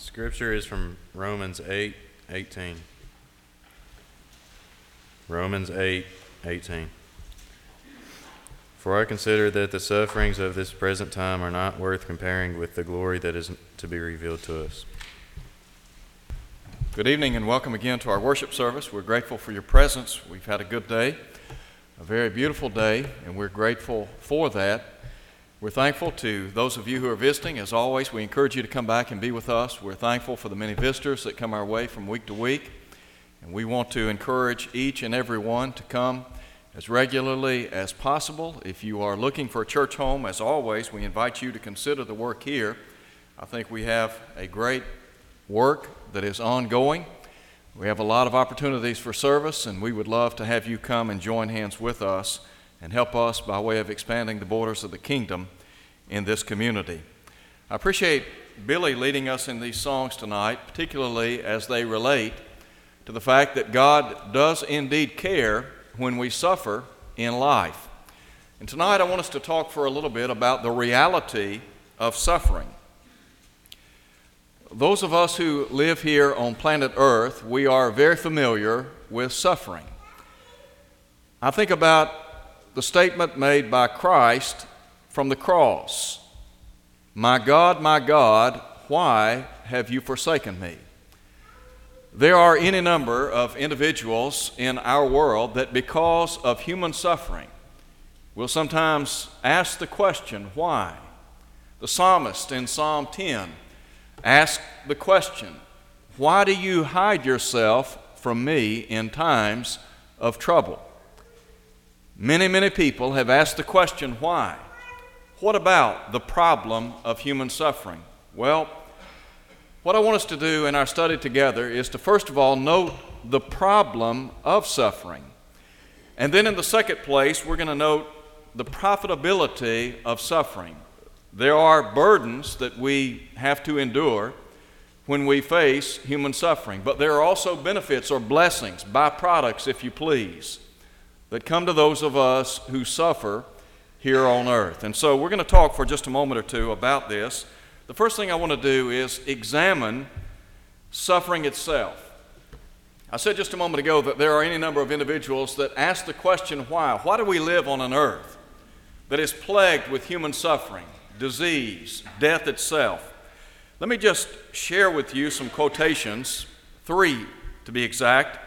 Scripture is from Romans 8 18. Romans 8 18. For I consider that the sufferings of this present time are not worth comparing with the glory that is to be revealed to us. Good evening and welcome again to our worship service. We're grateful for your presence. We've had a good day, a very beautiful day, and we're grateful for that. We're thankful to those of you who are visiting. As always, we encourage you to come back and be with us. We're thankful for the many visitors that come our way from week to week. And we want to encourage each and every one to come as regularly as possible. If you are looking for a church home, as always, we invite you to consider the work here. I think we have a great work that is ongoing. We have a lot of opportunities for service, and we would love to have you come and join hands with us and help us by way of expanding the borders of the kingdom in this community. I appreciate Billy leading us in these songs tonight, particularly as they relate to the fact that God does indeed care when we suffer in life. And tonight I want us to talk for a little bit about the reality of suffering. Those of us who live here on planet Earth, we are very familiar with suffering. I think about the statement made by Christ from the cross My God, my God, why have you forsaken me? There are any number of individuals in our world that, because of human suffering, will sometimes ask the question, why? The psalmist in Psalm 10 asked the question, Why do you hide yourself from me in times of trouble? Many, many people have asked the question, why? What about the problem of human suffering? Well, what I want us to do in our study together is to first of all note the problem of suffering. And then in the second place, we're going to note the profitability of suffering. There are burdens that we have to endure when we face human suffering, but there are also benefits or blessings, byproducts, if you please that come to those of us who suffer here on earth. And so we're going to talk for just a moment or two about this. The first thing I want to do is examine suffering itself. I said just a moment ago that there are any number of individuals that ask the question why? Why do we live on an earth that is plagued with human suffering, disease, death itself? Let me just share with you some quotations, three to be exact,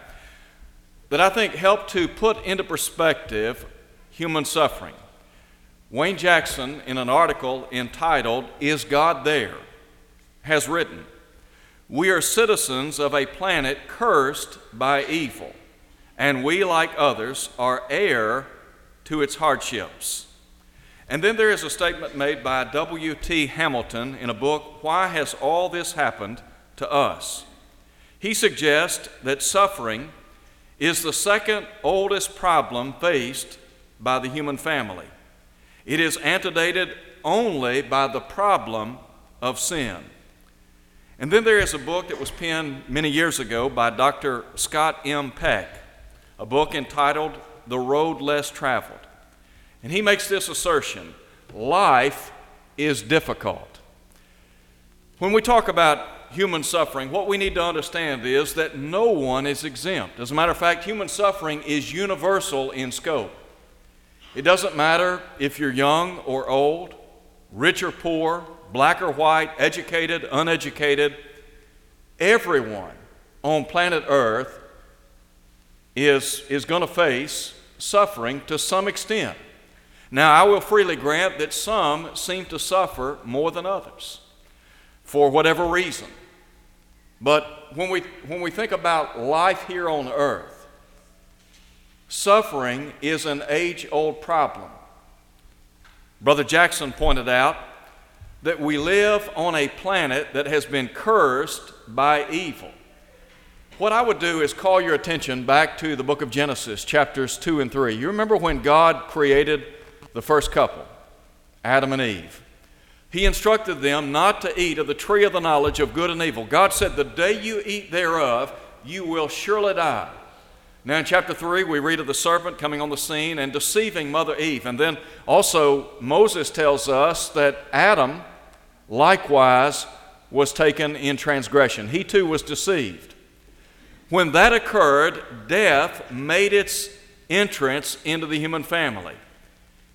that I think help to put into perspective human suffering. Wayne Jackson, in an article entitled, Is God There? has written, We are citizens of a planet cursed by evil, and we, like others, are heir to its hardships. And then there is a statement made by W.T. Hamilton in a book, Why Has All This Happened to Us? He suggests that suffering is the second oldest problem faced by the human family. It is antedated only by the problem of sin. And then there is a book that was penned many years ago by Dr. Scott M. Peck, a book entitled The Road Less Traveled. And he makes this assertion life is difficult. When we talk about human suffering, what we need to understand is that no one is exempt. As a matter of fact, human suffering is universal in scope. It doesn't matter if you're young or old, rich or poor, black or white, educated, uneducated. Everyone on planet Earth is, is going to face suffering to some extent. Now, I will freely grant that some seem to suffer more than others for whatever reason. But when we, when we think about life here on earth, suffering is an age old problem. Brother Jackson pointed out that we live on a planet that has been cursed by evil. What I would do is call your attention back to the book of Genesis, chapters 2 and 3. You remember when God created the first couple, Adam and Eve? He instructed them not to eat of the tree of the knowledge of good and evil. God said, The day you eat thereof, you will surely die. Now, in chapter 3, we read of the serpent coming on the scene and deceiving Mother Eve. And then also, Moses tells us that Adam likewise was taken in transgression. He too was deceived. When that occurred, death made its entrance into the human family,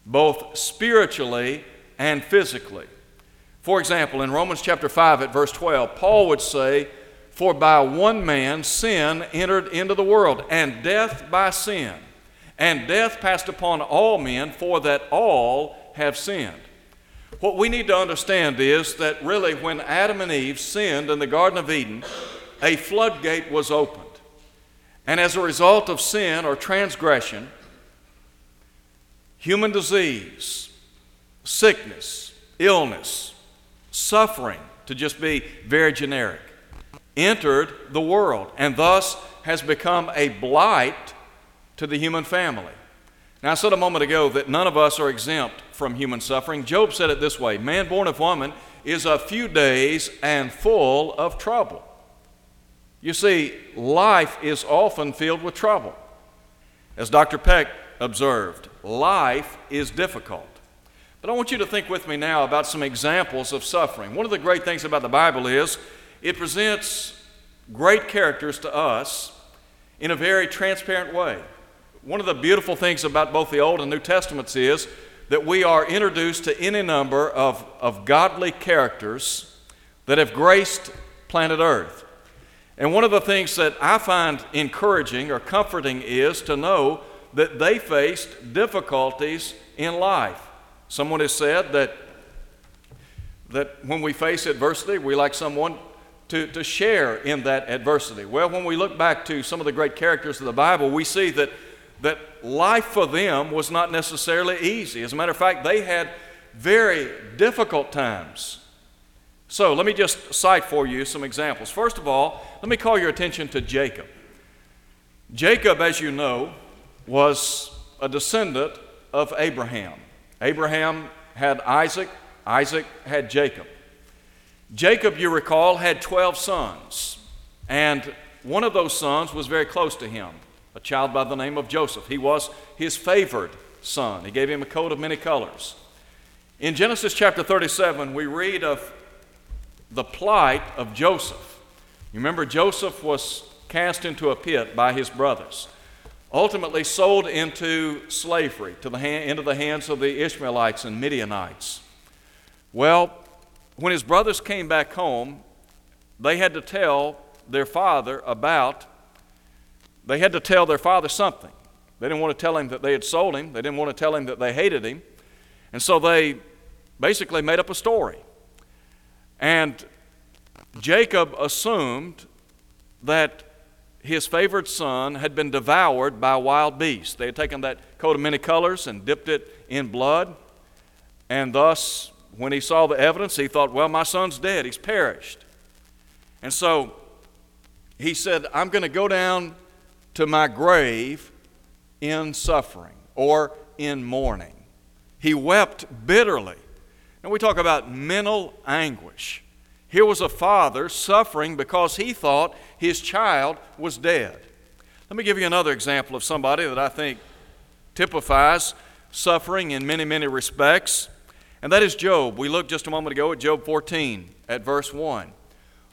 both spiritually and physically. For example, in Romans chapter 5 at verse 12, Paul would say, For by one man sin entered into the world, and death by sin. And death passed upon all men, for that all have sinned. What we need to understand is that really, when Adam and Eve sinned in the Garden of Eden, a floodgate was opened. And as a result of sin or transgression, human disease, sickness, illness, suffering, to just be very generic, entered the world and thus has become a blight to the human family. Now, I said a moment ago that none of us are exempt from human suffering. Job said it this way Man born of woman is a few days and full of trouble. You see, life is often filled with trouble. As Dr. Peck observed, life is difficult. But I want you to think with me now about some examples of suffering. One of the great things about the Bible is it presents great characters to us in a very transparent way. One of the beautiful things about both the Old and New Testaments is that we are introduced to any number of, of godly characters that have graced planet Earth. And one of the things that I find encouraging or comforting is to know that they faced difficulties in life. Someone has said that, that when we face adversity, we like someone to, to share in that adversity. Well, when we look back to some of the great characters of the Bible, we see that that life for them was not necessarily easy. As a matter of fact, they had very difficult times. So let me just cite for you some examples. First of all, let me call your attention to Jacob. Jacob, as you know, was a descendant of Abraham. Abraham had Isaac, Isaac had Jacob. Jacob, you recall, had 12 sons, and one of those sons was very close to him a child by the name of Joseph. He was his favored son. He gave him a coat of many colors. In Genesis chapter 37, we read of the plight of Joseph. You remember, Joseph was cast into a pit by his brothers, ultimately sold into slavery to the hand, into the hands of the Ishmaelites and Midianites. Well, when his brothers came back home, they had to tell their father about they had to tell their father something. They didn't want to tell him that they had sold him, they didn't want to tell him that they hated him. And so they basically made up a story. And Jacob assumed that his favored son had been devoured by wild beasts. They had taken that coat of many colors and dipped it in blood. And thus, when he saw the evidence, he thought, well, my son's dead. He's perished. And so he said, I'm going to go down to my grave in suffering or in mourning. He wept bitterly. And we talk about mental anguish. Here was a father suffering because he thought his child was dead. Let me give you another example of somebody that I think typifies suffering in many, many respects, and that is Job. We looked just a moment ago at Job 14 at verse 1.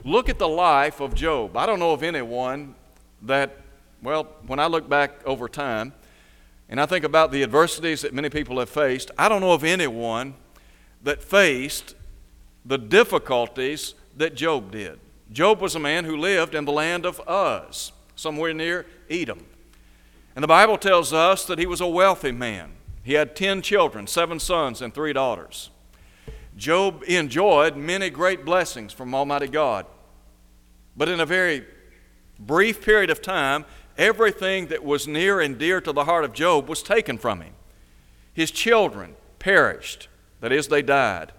Look at the life of Job. I don't know of anyone that well, when I look back over time and I think about the adversities that many people have faced, I don't know of anyone that faced the difficulties that Job did. Job was a man who lived in the land of Uz, somewhere near Edom. And the Bible tells us that he was a wealthy man. He had 10 children, seven sons, and three daughters. Job enjoyed many great blessings from Almighty God. But in a very brief period of time, Everything that was near and dear to the heart of Job was taken from him. His children perished, that is, they died.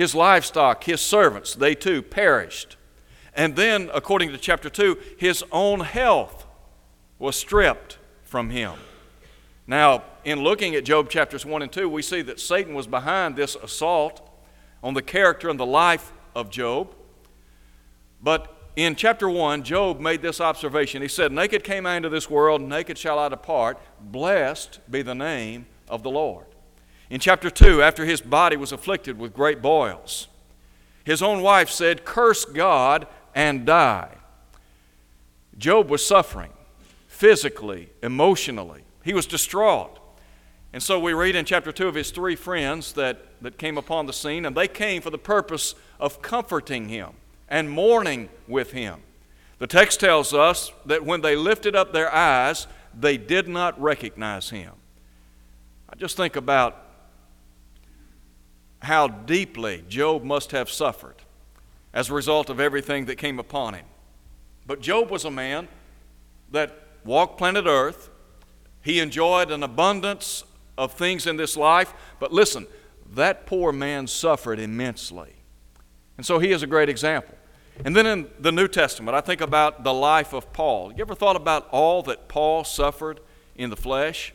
His livestock, his servants, they too perished. And then, according to chapter 2, his own health was stripped from him. Now, in looking at Job chapters 1 and 2, we see that Satan was behind this assault on the character and the life of Job. But in chapter 1, Job made this observation. He said, Naked came I into this world, naked shall I depart. Blessed be the name of the Lord. In chapter 2, after his body was afflicted with great boils, His own wife said, Curse God and die. Job was suffering physically, emotionally. He was distraught. And so we read in chapter 2 of his three friends that, that came upon the scene, and they came for the purpose of comforting him and mourning with him. The text tells us that when they lifted up their eyes, they did not recognize him. I just think about how deeply Job must have suffered as a result of everything that came upon him. But Job was a man that walked planet Earth. He enjoyed an abundance of things in this life. But listen, that poor man suffered immensely. And so he is a great example. And then in the New Testament, I think about the life of Paul. You ever thought about all that Paul suffered in the flesh?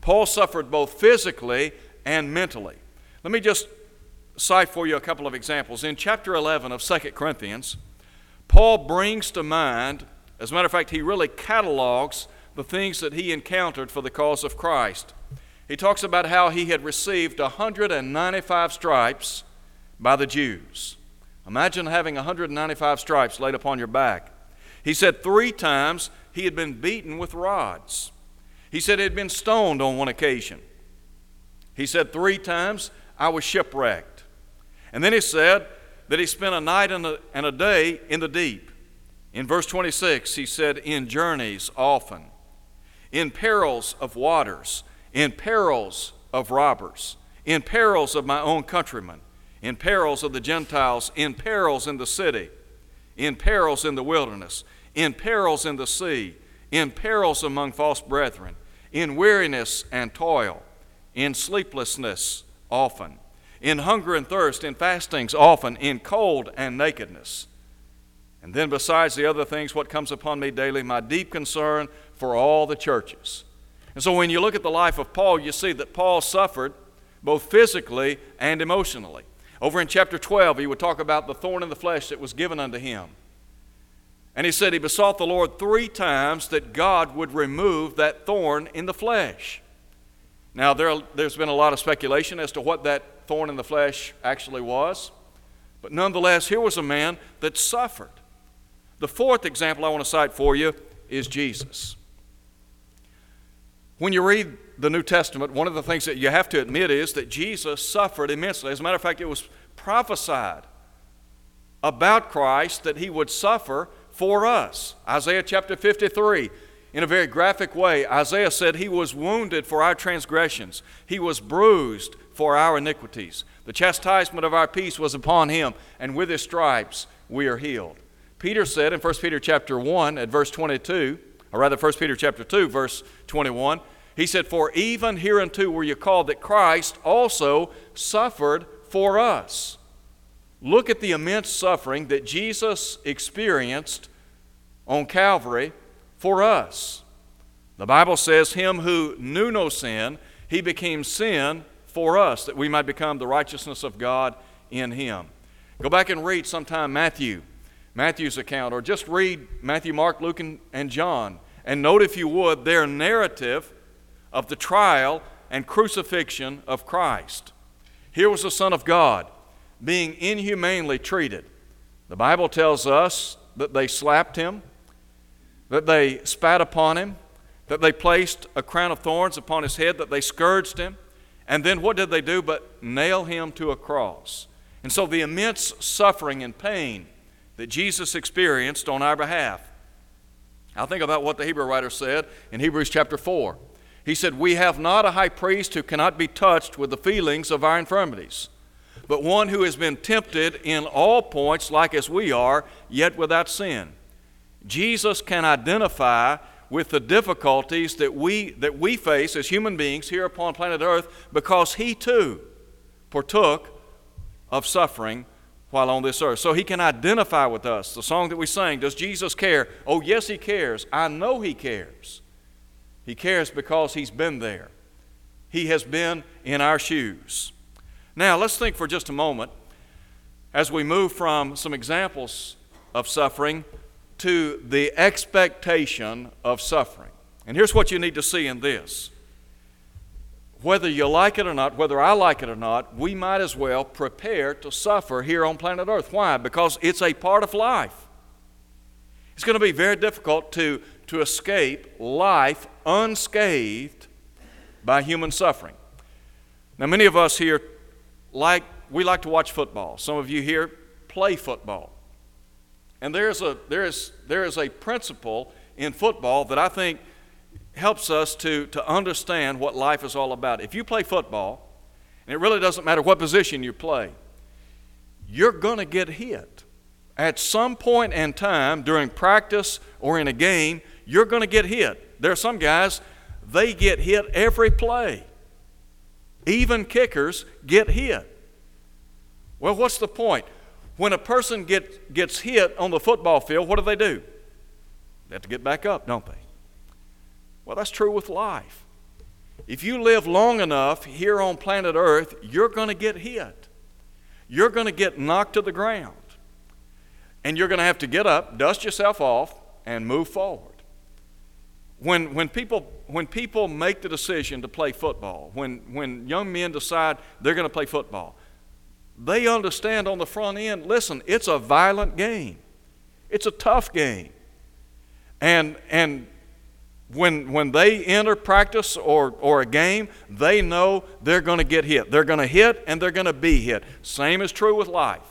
Paul suffered both physically and mentally. Let me just cite for you a couple of examples. In chapter 11 of 2 Corinthians, Paul brings to mind, as a matter of fact, he really catalogs the things that he encountered for the cause of Christ. He talks about how he had received 195 stripes by the Jews. Imagine having 195 stripes laid upon your back. He said three times he had been beaten with rods. He said he had been stoned on one occasion. He said three times I was shipwrecked. And then he said that he spent a night and a, and a day in the deep. In verse 26, he said, In journeys often, in perils of waters, in perils of robbers, in perils of my own countrymen in perils of the Gentiles, in perils in the city, in perils in the wilderness, in perils in the sea, in perils among false brethren, in weariness and toil, in sleeplessness often, in hunger and thirst, in fastings often, in cold and nakedness. And then, besides the other things, what comes upon me daily, my deep concern for all the churches. And so, when you look at the life of Paul, you see that Paul suffered both physically and emotionally. Over in chapter 12, he would talk about the thorn in the flesh that was given unto him. And he said he besought the Lord three times that God would remove that thorn in the flesh. Now, there, there's been a lot of speculation as to what that thorn in the flesh actually was. But nonetheless, here was a man that suffered. The fourth example I want to cite for you is Jesus. When you read the New Testament, one of the things that you have to admit is that Jesus suffered immensely. As a matter of fact, it was prophesied about Christ that he would suffer for us. Isaiah chapter 53, in a very graphic way, Isaiah said, He was wounded for our transgressions, He was bruised for our iniquities. The chastisement of our peace was upon Him, and with His stripes we are healed. Peter said in 1 Peter chapter 1 at verse 22, or rather 1 Peter chapter 2 verse 21, he said, For even hereunto were you called that Christ also suffered for us. Look at the immense suffering that Jesus experienced on Calvary for us. The Bible says, Him who knew no sin, He became sin for us, that we might become the righteousness of God in Him. Go back and read sometime Matthew, Matthew's account, or just read Matthew, Mark, Luke, and, and John, and note, if you would, their narrative of the trial and crucifixion of Christ. Here was the Son of God being inhumanely treated. The Bible tells us that they slapped him, that they spat upon him, that they placed a crown of thorns upon his head, that they scourged him, and then what did they do but nail him to a cross? And so the immense suffering and pain that Jesus experienced on our behalf. I think about what the Hebrew writer said in Hebrews chapter 4. He said, We have not a high priest who cannot be touched with the feelings of our infirmities, but one who has been tempted in all points like as we are, yet without sin. Jesus can identify with the difficulties that we, that we face as human beings here upon planet Earth because he too partook of suffering while on this earth. So he can identify with us. The song that we sang, Does Jesus care? Oh, yes, he cares. I know he cares. He cares because He's been there. He has been in our shoes. Now, let's think for just a moment as we move from some examples of suffering to the expectation of suffering. And here's what you need to see in this. whether you like it or not, whether I like it or not, we might as well prepare to suffer here on planet Earth. Why? Because it's a part of life. It's going to be very difficult to, to escape life unscathed by human suffering. Now, many of us here like, we like to watch football. Some of you here play football. And there's a, there, is, there is a principle in football that I think helps us to, to understand what life is all about. If you play football, and it really doesn't matter what position you play, you're going to get hit. At some point in time during practice or in a game, you're going to get hit. There are some guys, they get hit every play. Even kickers get hit. Well, what's the point? When a person get, gets hit on the football field, what do they do? They have to get back up, don't they? Well, that's true with life. If you live long enough here on planet Earth, you're going to get hit. You're going to get knocked to the ground. And you're going to have to get up, dust yourself off, and move forward. When, when, people, when people make the decision to play football, when, when young men decide they're going to play football, they understand on the front end listen, it's a violent game, it's a tough game. And, and when, when they enter practice or, or a game, they know they're going to get hit. They're going to hit and they're going to be hit. Same is true with life.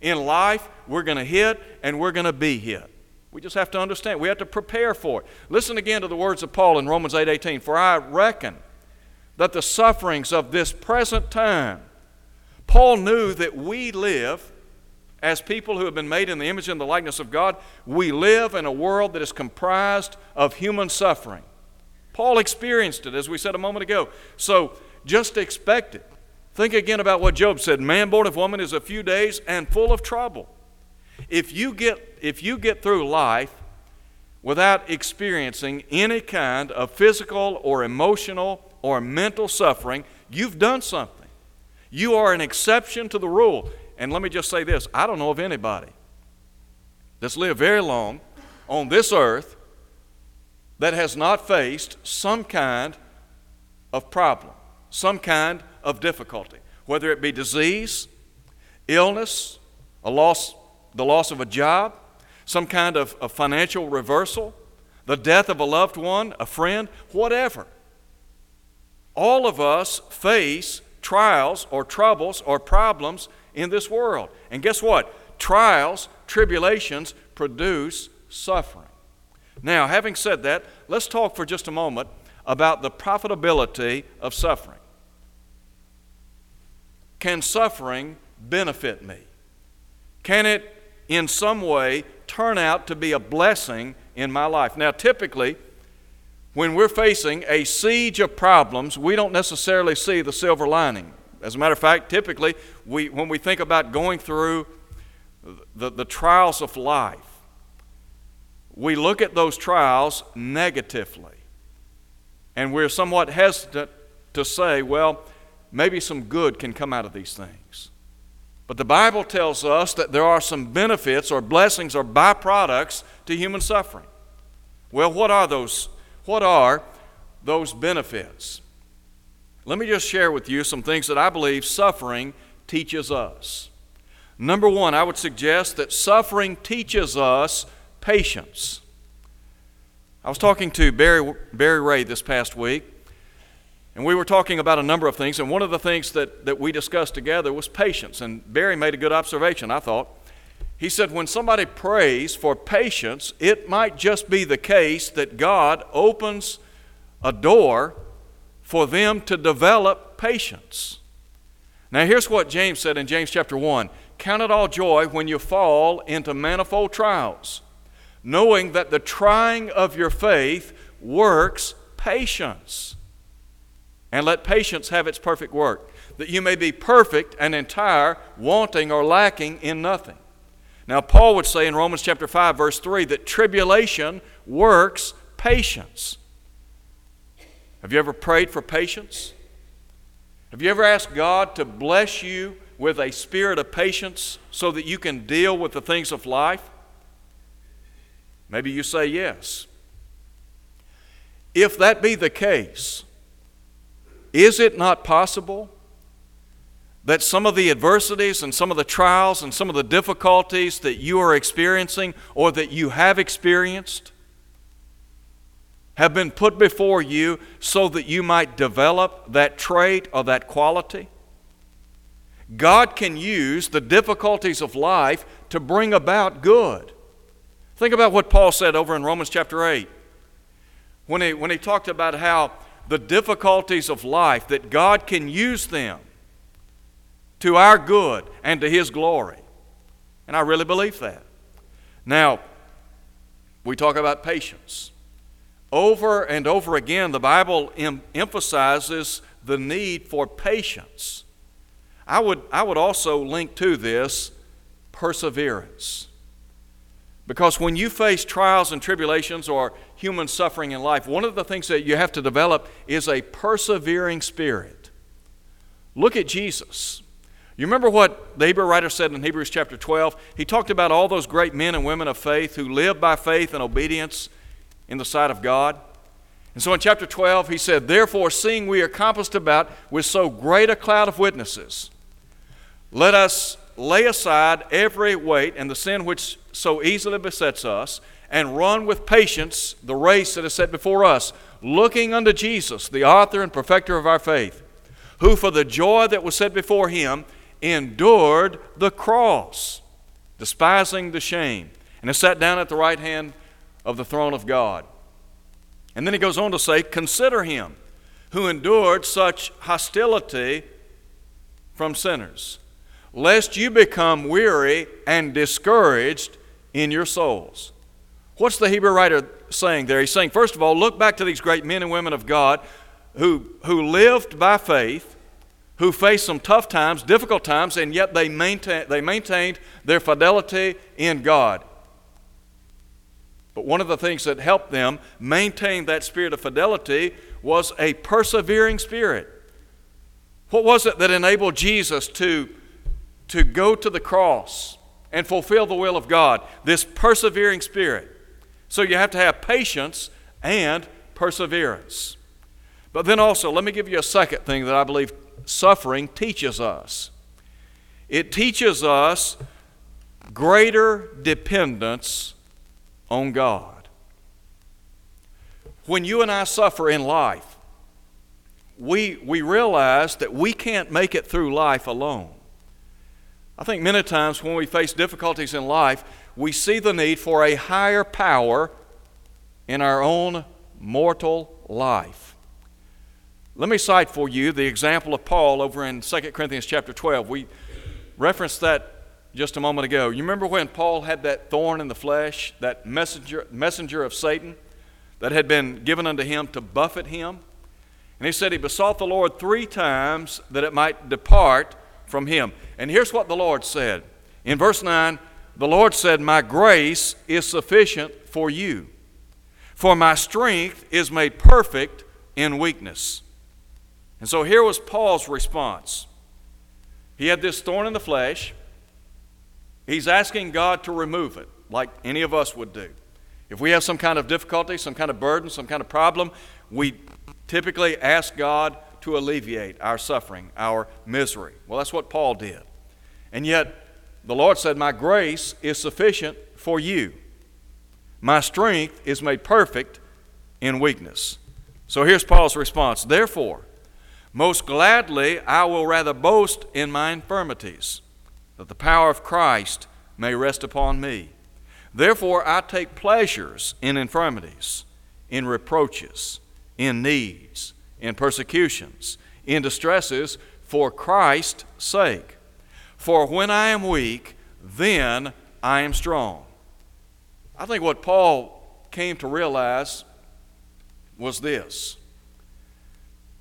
In life, we're going to hit and we're going to be hit. We just have to understand. We have to prepare for it. Listen again to the words of Paul in Romans 8:18. For I reckon that the sufferings of this present time. Paul knew that we live as people who have been made in the image and the likeness of God, we live in a world that is comprised of human suffering. Paul experienced it, as we said a moment ago. So just expect it. Think again about what Job said man born of woman is a few days and full of trouble. If you get, if you get through life without experiencing any kind of physical or emotional or mental suffering, you've done something. You are an exception to the rule. And let me just say this I don't know of anybody that's lived very long on this earth that has not faced some kind of problem, some kind of difficulty, whether it be disease, illness, a loss, the loss of a job, some kind of, of financial reversal, the death of a loved one, a friend, whatever. All of us face trials or troubles or problems in this world. And guess what? Trials, tribulations produce suffering. Now, having said that, let's talk for just a moment about the profitability of suffering. Can suffering benefit me? Can it in some way turn out to be a blessing in my life? Now, typically, when we're facing a siege of problems, we don't necessarily see the silver lining. As a matter of fact, typically, we, when we think about going through the, the trials of life, we look at those trials negatively. And we're somewhat hesitant to say, well, maybe some good can come out of these things. But the Bible tells us that there are some benefits or blessings or byproducts to human suffering. Well, what are those? What are those benefits? Let me just share with you some things that I believe suffering teaches us. Number one, I would suggest that suffering teaches us patience. I was talking to Barry, Barry Ray this past week, and we were talking about a number of things, and one of the things that, that we discussed together was patience. And Barry made a good observation, I thought. He said, when somebody prays for patience, it might just be the case that God opens a door for them to develop patience. Now, here's what James said in James chapter 1 Count it all joy when you fall into manifold trials, knowing that the trying of your faith works patience. And let patience have its perfect work, that you may be perfect and entire, wanting or lacking in nothing. Now, Paul would say in Romans chapter 5, verse 3, that tribulation works patience. Have you ever prayed for patience? Have you ever asked God to bless you with a spirit of patience so that you can deal with the things of life? Maybe you say yes. If that be the case, Is it not possible that some of the adversities and some of the trials and some of the difficulties that you are experiencing or that you have experienced have been put before you so that you might develop that trait or that quality? God can use the difficulties of life to bring about good. Think about what Paul said over in Romans chapter 8 when he, when he talked about how the difficulties of life, that God can use them to our good and to His glory. And I really believe that. Now, we talk about patience. Over and over again, the Bible em- emphasizes the need for patience. I would, I would also link to this perseverance. Because when you face trials and tribulations or human suffering in life, one of the things that you have to develop is a persevering spirit. Look at Jesus. You remember what the Hebrew writer said in Hebrews chapter 12? He talked about all those great men and women of faith who lived by faith and obedience in the sight of God. And so in chapter 12, he said, Therefore, seeing we are compassed about with so great a cloud of witnesses, let us lay aside every weight and the sin which so easily besets us, and run with patience the race that is set before us, looking unto Jesus, the author and perfecter of our faith, who for the joy that was set before him endured the cross, despising the shame, and is sat down at the right hand of the throne of God. And then he goes on to say, Consider him who endured such hostility from sinners lest you become weary and discouraged in your souls. What's the Hebrew writer saying there? He's saying, first of all, look back to these great men and women of God who, who lived by faith, who faced some tough times, difficult times, and yet they, maintain, they maintained their fidelity in God. But one of the things that helped them maintain that spirit of fidelity was a persevering spirit. What was it that enabled Jesus to to go to the cross and fulfill the will of God, this persevering spirit. So you have to have patience and perseverance. But then also, let me give you a second thing that I believe suffering teaches us it teaches us greater dependence on God. When you and I suffer in life, we, we realize that we can't make it through life alone. I think many times when we face difficulties in life, we see the need for a higher power in our own mortal life. Let me cite for you the example of Paul over in 2 Corinthians chapter 12. We referenced that just a moment ago. You remember when Paul had that thorn in the flesh, that messenger, messenger of Satan that had been given unto him to buffet him? And he said he besought the Lord three times that it might depart from him. And here's what the Lord said. In verse 9, the Lord said, My grace is sufficient for you, for my strength is made perfect in weakness. And so here was Paul's response. He had this thorn in the flesh. He's asking God to remove it, like any of us would do. If we have some kind of difficulty, some kind of burden, some kind of problem, we typically ask God to alleviate our suffering, our misery. Well, that's what Paul did. And yet, the Lord said, My grace is sufficient for you. My strength is made perfect in weakness. So here's Paul's response Therefore, most gladly I will rather boast in my infirmities, that the power of Christ may rest upon me. Therefore, I take pleasures in infirmities, in reproaches, in needs in persecutions, in distresses for Christ's sake. For when I am weak, then I am strong. I think what Paul came to realize was this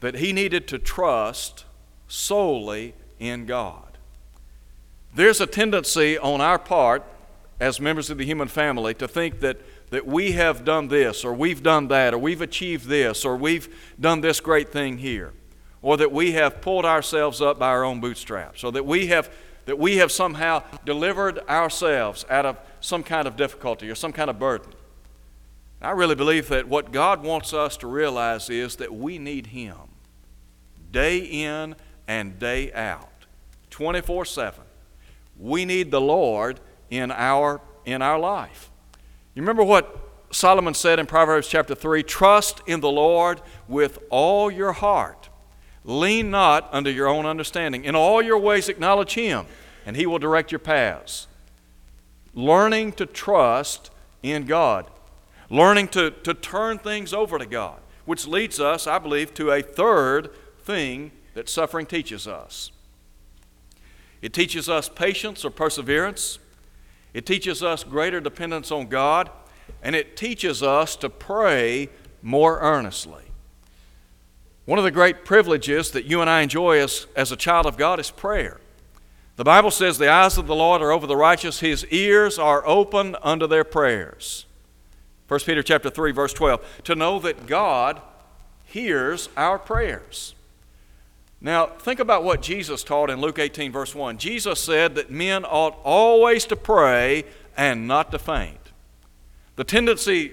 that he needed to trust solely in God. There's a tendency on our part, as members of the human family, to think that that we have done this, or we've done that, or we've achieved this, or we've done this great thing here, or that we have pulled ourselves up by our own bootstraps, or that we have, that we have somehow delivered ourselves out of some kind of difficulty or some kind of burden. I really believe that what God wants us to realize is that we need Him day in and day out, 24 7. We need the Lord in our, in our life. You remember what Solomon said in Proverbs chapter 3 Trust in the Lord with all your heart. Lean not unto your own understanding. In all your ways acknowledge Him, and He will direct your paths. Learning to trust in God, learning to, to turn things over to God, which leads us, I believe, to a third thing that suffering teaches us. It teaches us patience or perseverance. It teaches us greater dependence on God, and it teaches us to pray more earnestly. One of the great privileges that you and I enjoy as, as a child of God is prayer. The Bible says, The eyes of the Lord are over the righteous, his ears are open unto their prayers. 1 Peter chapter 3, verse 12. To know that God hears our prayers. Now, think about what Jesus taught in Luke 18, verse 1. Jesus said that men ought always to pray and not to faint. The tendency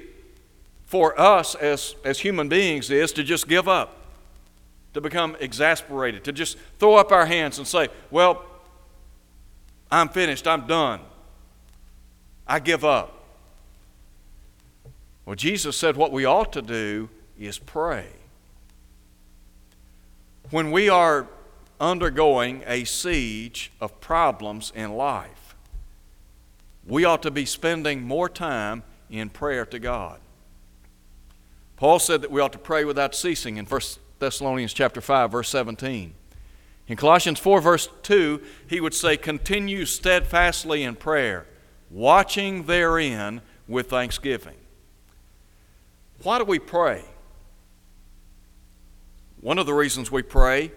for us as, as human beings is to just give up, to become exasperated, to just throw up our hands and say, Well, I'm finished, I'm done, I give up. Well, Jesus said what we ought to do is pray. When we are undergoing a siege of problems in life, we ought to be spending more time in prayer to God. Paul said that we ought to pray without ceasing in 1 Thessalonians chapter 5 verse 17. In Colossians 4 verse 2, he would say continue steadfastly in prayer, watching therein with thanksgiving. Why do we pray? One of the reasons we pray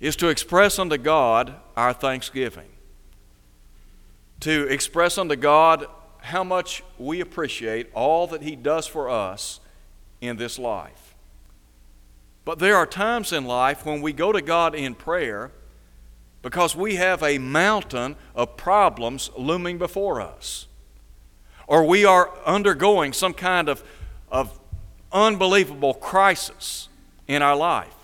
is to express unto God our thanksgiving. To express unto God how much we appreciate all that He does for us in this life. But there are times in life when we go to God in prayer because we have a mountain of problems looming before us. Or we are undergoing some kind of, of unbelievable crisis in our life.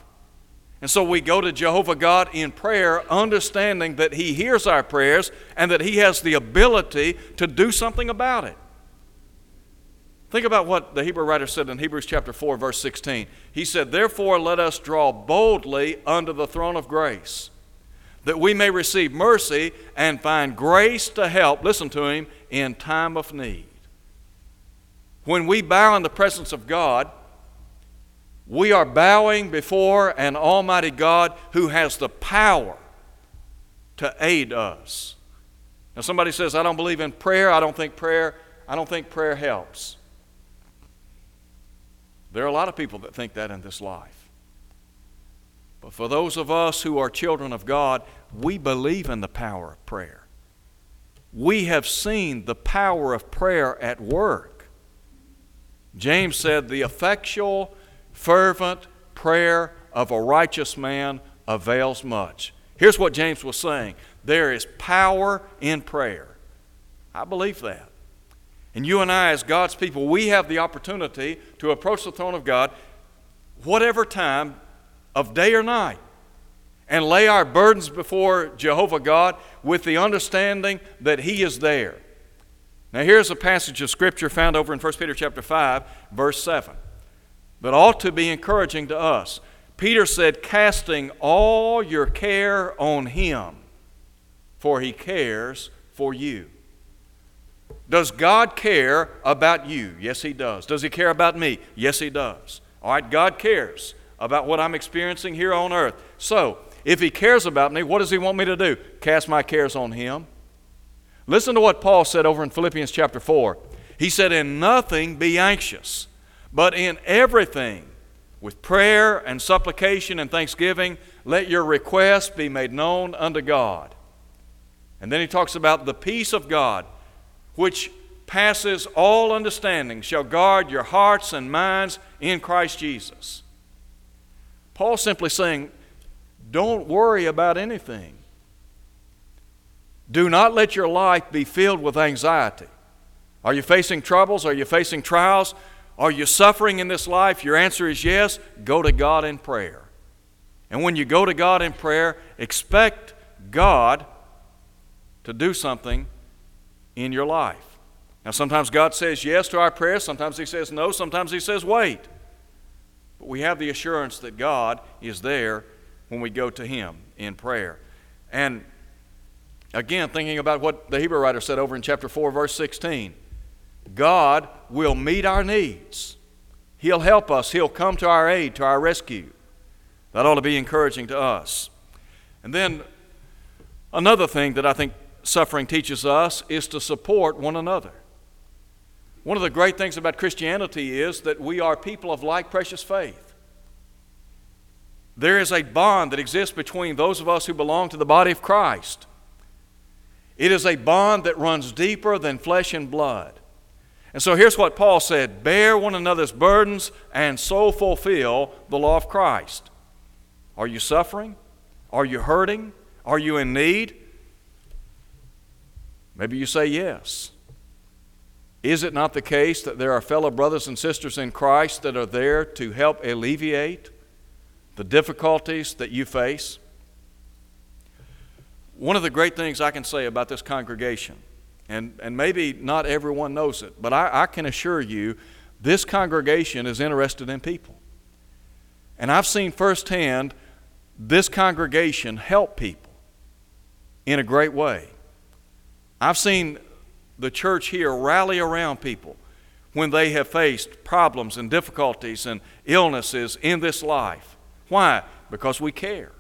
And so we go to Jehovah God in prayer, understanding that He hears our prayers and that He has the ability to do something about it. Think about what the Hebrew writer said in Hebrews chapter 4, verse 16. He said, Therefore, let us draw boldly unto the throne of grace, that we may receive mercy and find grace to help, listen to him, in time of need. When we bow in the presence of God, we are bowing before an Almighty God who has the power to aid us. Now, somebody says, I don't believe in prayer. I don't think prayer, I don't think prayer helps. There are a lot of people that think that in this life. But for those of us who are children of God, we believe in the power of prayer. We have seen the power of prayer at work. James said, The effectual, fervent prayer of a righteous man avails much. Here's what James was saying there is power in prayer. I believe that. And you and I, as God's people, we have the opportunity to approach the throne of God whatever time of day or night and lay our burdens before Jehovah God with the understanding that He is there. Now, here's a passage of Scripture found over in 1 Peter chapter 5, verse 7 but ought to be encouraging to us. Peter said, casting all your care on him, for he cares for you. Does God care about you? Yes, he does. Does he care about me? Yes, he does. All right, God cares about what I'm experiencing here on earth. So, if he cares about me, what does he want me to do? Cast my cares on him. Listen to what Paul said over in Philippians chapter 4. He said, In nothing be anxious but in everything, with prayer and supplication and thanksgiving, let your requests be made known unto God. And then he talks about the peace of God, which passes all understanding, shall guard your hearts and minds in Christ Jesus. Paul's simply saying, don't worry about anything. Do not let your life be filled with anxiety. Are you facing troubles? Are you facing trials? Are you suffering in this life? Your answer is yes. Go to God in prayer. And when you go to God in prayer, expect God to do something in your life. Now, sometimes God says yes to our prayers, sometimes He says no, sometimes He says wait. But we have the assurance that God is there when we go to Him in prayer. And again, thinking about what the Hebrew writer said over in chapter 4, verse 16 God will meet our needs. He'll help us. He'll come to our aid, to our rescue. That ought to be encouraging to us. And then another thing that I think suffering teaches us is to support one another. One of the great things about Christianity is that we are people of like precious faith. There is a bond that exists between those of us who belong to the body of Christ. It is a bond that runs deeper than flesh and blood. And so here's what Paul said Bear one another's burdens and so fulfill the law of Christ. Are you suffering? Are you hurting? Are you in need? Maybe you say yes. Is it not the case that there are fellow brothers and sisters in Christ that are there to help alleviate the difficulties that you face? One of the great things I can say about this congregation, and, and maybe not everyone knows it, but I, I can assure you this congregation is interested in people. And I've seen firsthand this congregation help people in a great way. I've seen the church here rally around people when they have faced problems and difficulties and illnesses in this life. Why? Because we care.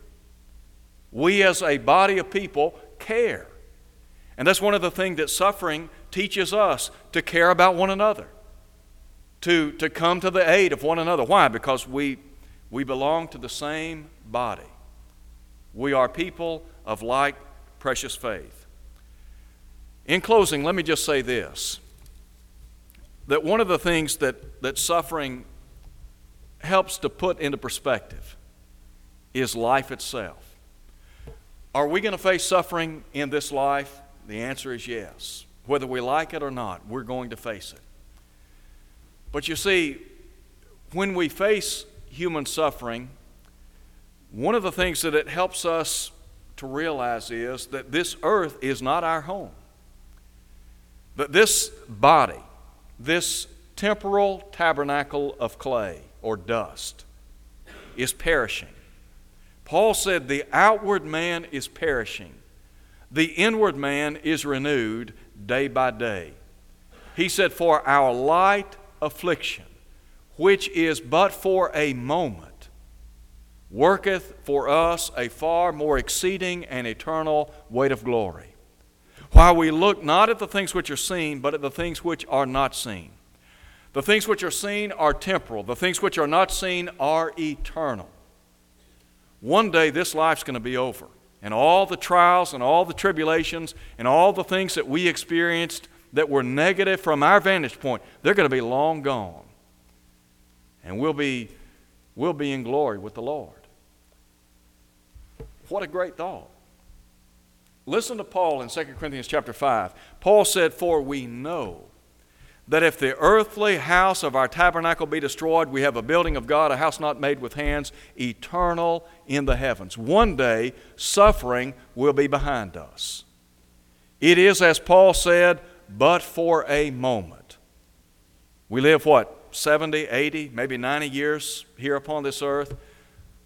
We, as a body of people, care. And that's one of the things that suffering teaches us to care about one another, to, to come to the aid of one another. Why? Because we, we belong to the same body. We are people of like precious faith. In closing, let me just say this that one of the things that, that suffering helps to put into perspective is life itself. Are we going to face suffering in this life? The answer is yes. Whether we like it or not, we're going to face it. But you see, when we face human suffering, one of the things that it helps us to realize is that this earth is not our home. That this body, this temporal tabernacle of clay or dust, is perishing. Paul said the outward man is perishing, the inward man is renewed day by day. He said, For our light affliction, which is but for a moment, worketh for us a far more exceeding and eternal weight of glory. While we look not at the things which are seen, but at the things which are not seen. The things which are seen are temporal, the things which are not seen are eternal. One day this life's going to be over, and all the trials and all the tribulations and all the things that we experienced that were negative from our vantage point, they're going to be long gone. And we'll be, we'll be in glory with the Lord. What a great thought. Listen to Paul in 2 Corinthians chapter 5. Paul said, For we know that if the earthly house of our tabernacle be destroyed, we have a building of God, a house not made with hands, eternal in the heavens. One day, suffering will be behind us. It is, as Paul said, but for a moment. We live, what, 70, 80, maybe 90 years here upon this earth?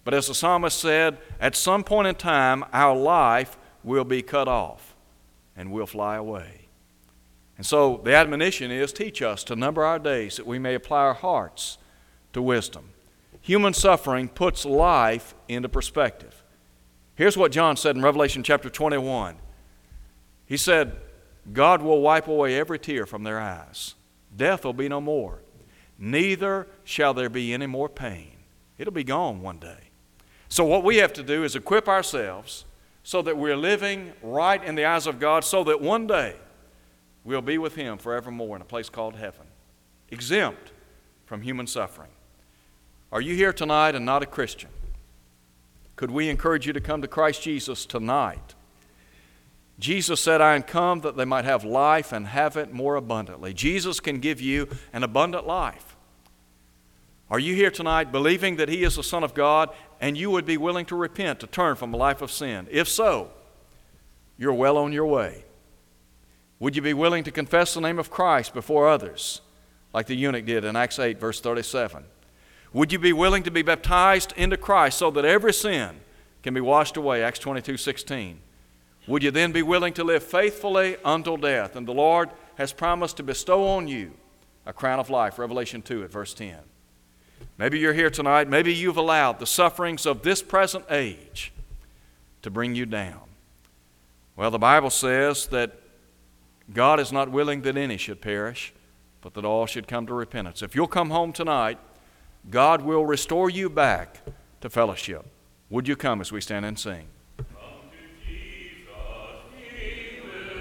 But as the psalmist said, at some point in time, our life will be cut off and we'll fly away. And so the admonition is teach us to number our days that we may apply our hearts to wisdom. Human suffering puts life into perspective. Here's what John said in Revelation chapter 21. He said, God will wipe away every tear from their eyes. Death will be no more. Neither shall there be any more pain. It'll be gone one day. So, what we have to do is equip ourselves so that we're living right in the eyes of God, so that one day we'll be with Him forevermore in a place called heaven, exempt from human suffering. Are you here tonight and not a Christian? Could we encourage you to come to Christ Jesus tonight? Jesus said, I am come that they might have life and have it more abundantly. Jesus can give you an abundant life. Are you here tonight believing that He is the Son of God and you would be willing to repent, to turn from a life of sin? If so, you're well on your way. Would you be willing to confess the name of Christ before others, like the eunuch did in Acts 8, verse 37? Would you be willing to be baptized into Christ so that every sin can be washed away? Acts 22, 16. Would you then be willing to live faithfully until death? And the Lord has promised to bestow on you a crown of life, Revelation 2 at verse 10. Maybe you're here tonight. Maybe you've allowed the sufferings of this present age to bring you down. Well, the Bible says that God is not willing that any should perish, but that all should come to repentance. If you'll come home tonight, God will restore you back to fellowship. Would you come as we stand and sing?